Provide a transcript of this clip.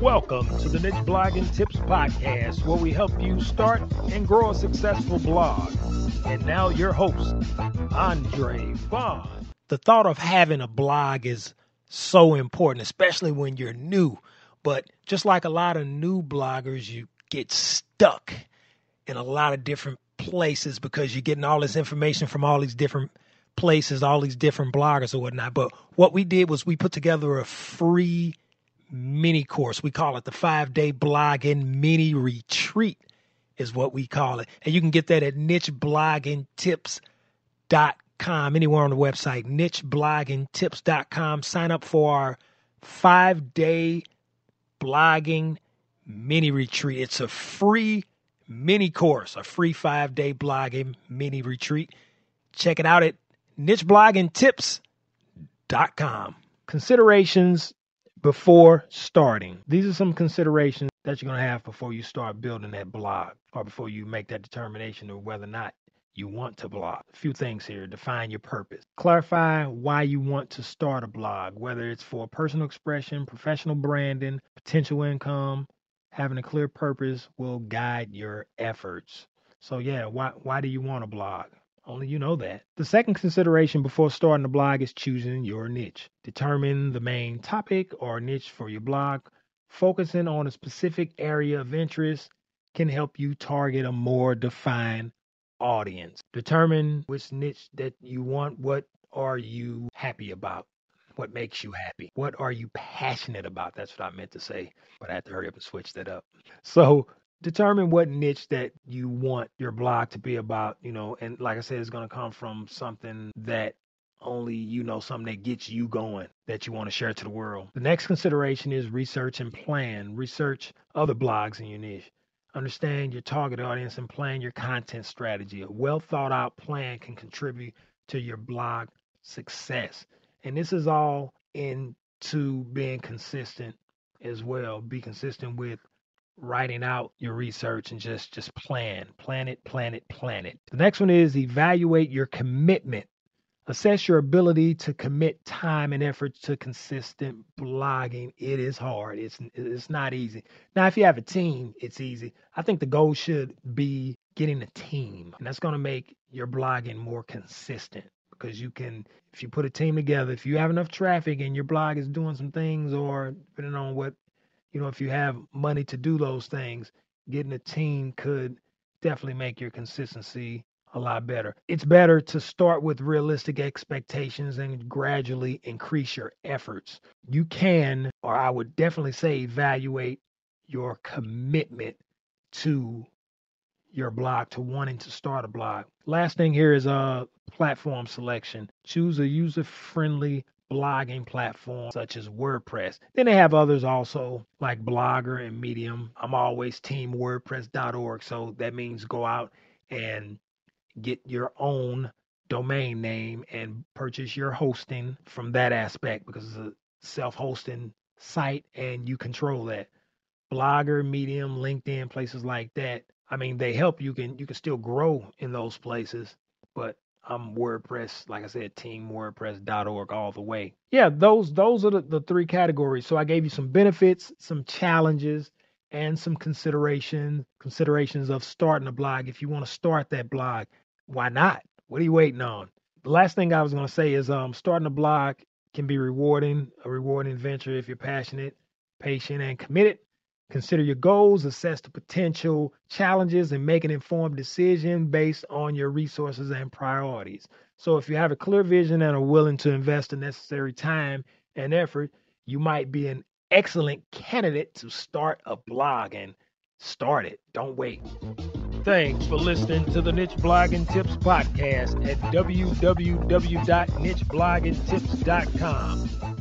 Welcome to the Niche Blogging Tips Podcast, where we help you start and grow a successful blog. And now, your host, Andre Vaughn. The thought of having a blog is so important, especially when you're new. But just like a lot of new bloggers, you get stuck in a lot of different places because you're getting all this information from all these different places, all these different bloggers or whatnot. But what we did was we put together a free mini course. We call it the five day blogging mini retreat, is what we call it. And you can get that at nichebloggingtips.com, anywhere on the website, nichebloggingtips.com. Sign up for our five day blogging mini retreat. It's a free mini course, a free five day blogging mini retreat. Check it out at nichebloggingtips.com. Considerations before starting. These are some considerations that you're going to have before you start building that blog or before you make that determination of whether or not you want to blog. A few things here. Define your purpose. Clarify why you want to start a blog, whether it's for personal expression, professional branding, potential income. Having a clear purpose will guide your efforts. So yeah, why why do you want to blog? Only you know that. The second consideration before starting a blog is choosing your niche. Determine the main topic or niche for your blog. Focusing on a specific area of interest can help you target a more defined audience. Determine which niche that you want. What are you happy about? What makes you happy? What are you passionate about? That's what I meant to say, but I had to hurry up and switch that up. So determine what niche that you want your blog to be about, you know, and like I said, it's going to come from something that only you know something that gets you going that you want to share to the world. The next consideration is research and plan. Research other blogs in your niche. Understand your target audience and plan your content strategy. A well thought out plan can contribute to your blog success. And this is all into being consistent as well. Be consistent with writing out your research and just just plan plan it plan it plan it. The next one is evaluate your commitment. Assess your ability to commit time and effort to consistent blogging. It is hard. It's it's not easy. Now if you have a team it's easy. I think the goal should be getting a team and that's going to make your blogging more consistent because you can if you put a team together if you have enough traffic and your blog is doing some things or depending on what you know, if you have money to do those things, getting a team could definitely make your consistency a lot better. It's better to start with realistic expectations and gradually increase your efforts. You can, or I would definitely say, evaluate your commitment to your blog, to wanting to start a blog. Last thing here is uh platform selection. Choose a user friendly blogging platforms such as WordPress. Then they have others also like Blogger and Medium. I'm always team WordPress.org. So that means go out and get your own domain name and purchase your hosting from that aspect because it's a self hosting site and you control that. Blogger, Medium, LinkedIn, places like that. I mean, they help you can you can still grow in those places, but I'm WordPress, like I said, teamwordpress.org all the way. Yeah, those those are the, the three categories. So I gave you some benefits, some challenges, and some consideration considerations of starting a blog. If you want to start that blog, why not? What are you waiting on? The last thing I was going to say is um, starting a blog can be rewarding, a rewarding venture if you're passionate, patient, and committed. Consider your goals, assess the potential challenges, and make an informed decision based on your resources and priorities. So, if you have a clear vision and are willing to invest the necessary time and effort, you might be an excellent candidate to start a blog and start it. Don't wait. Thanks for listening to the Niche Blogging Tips podcast at www.nichebloggingtips.com.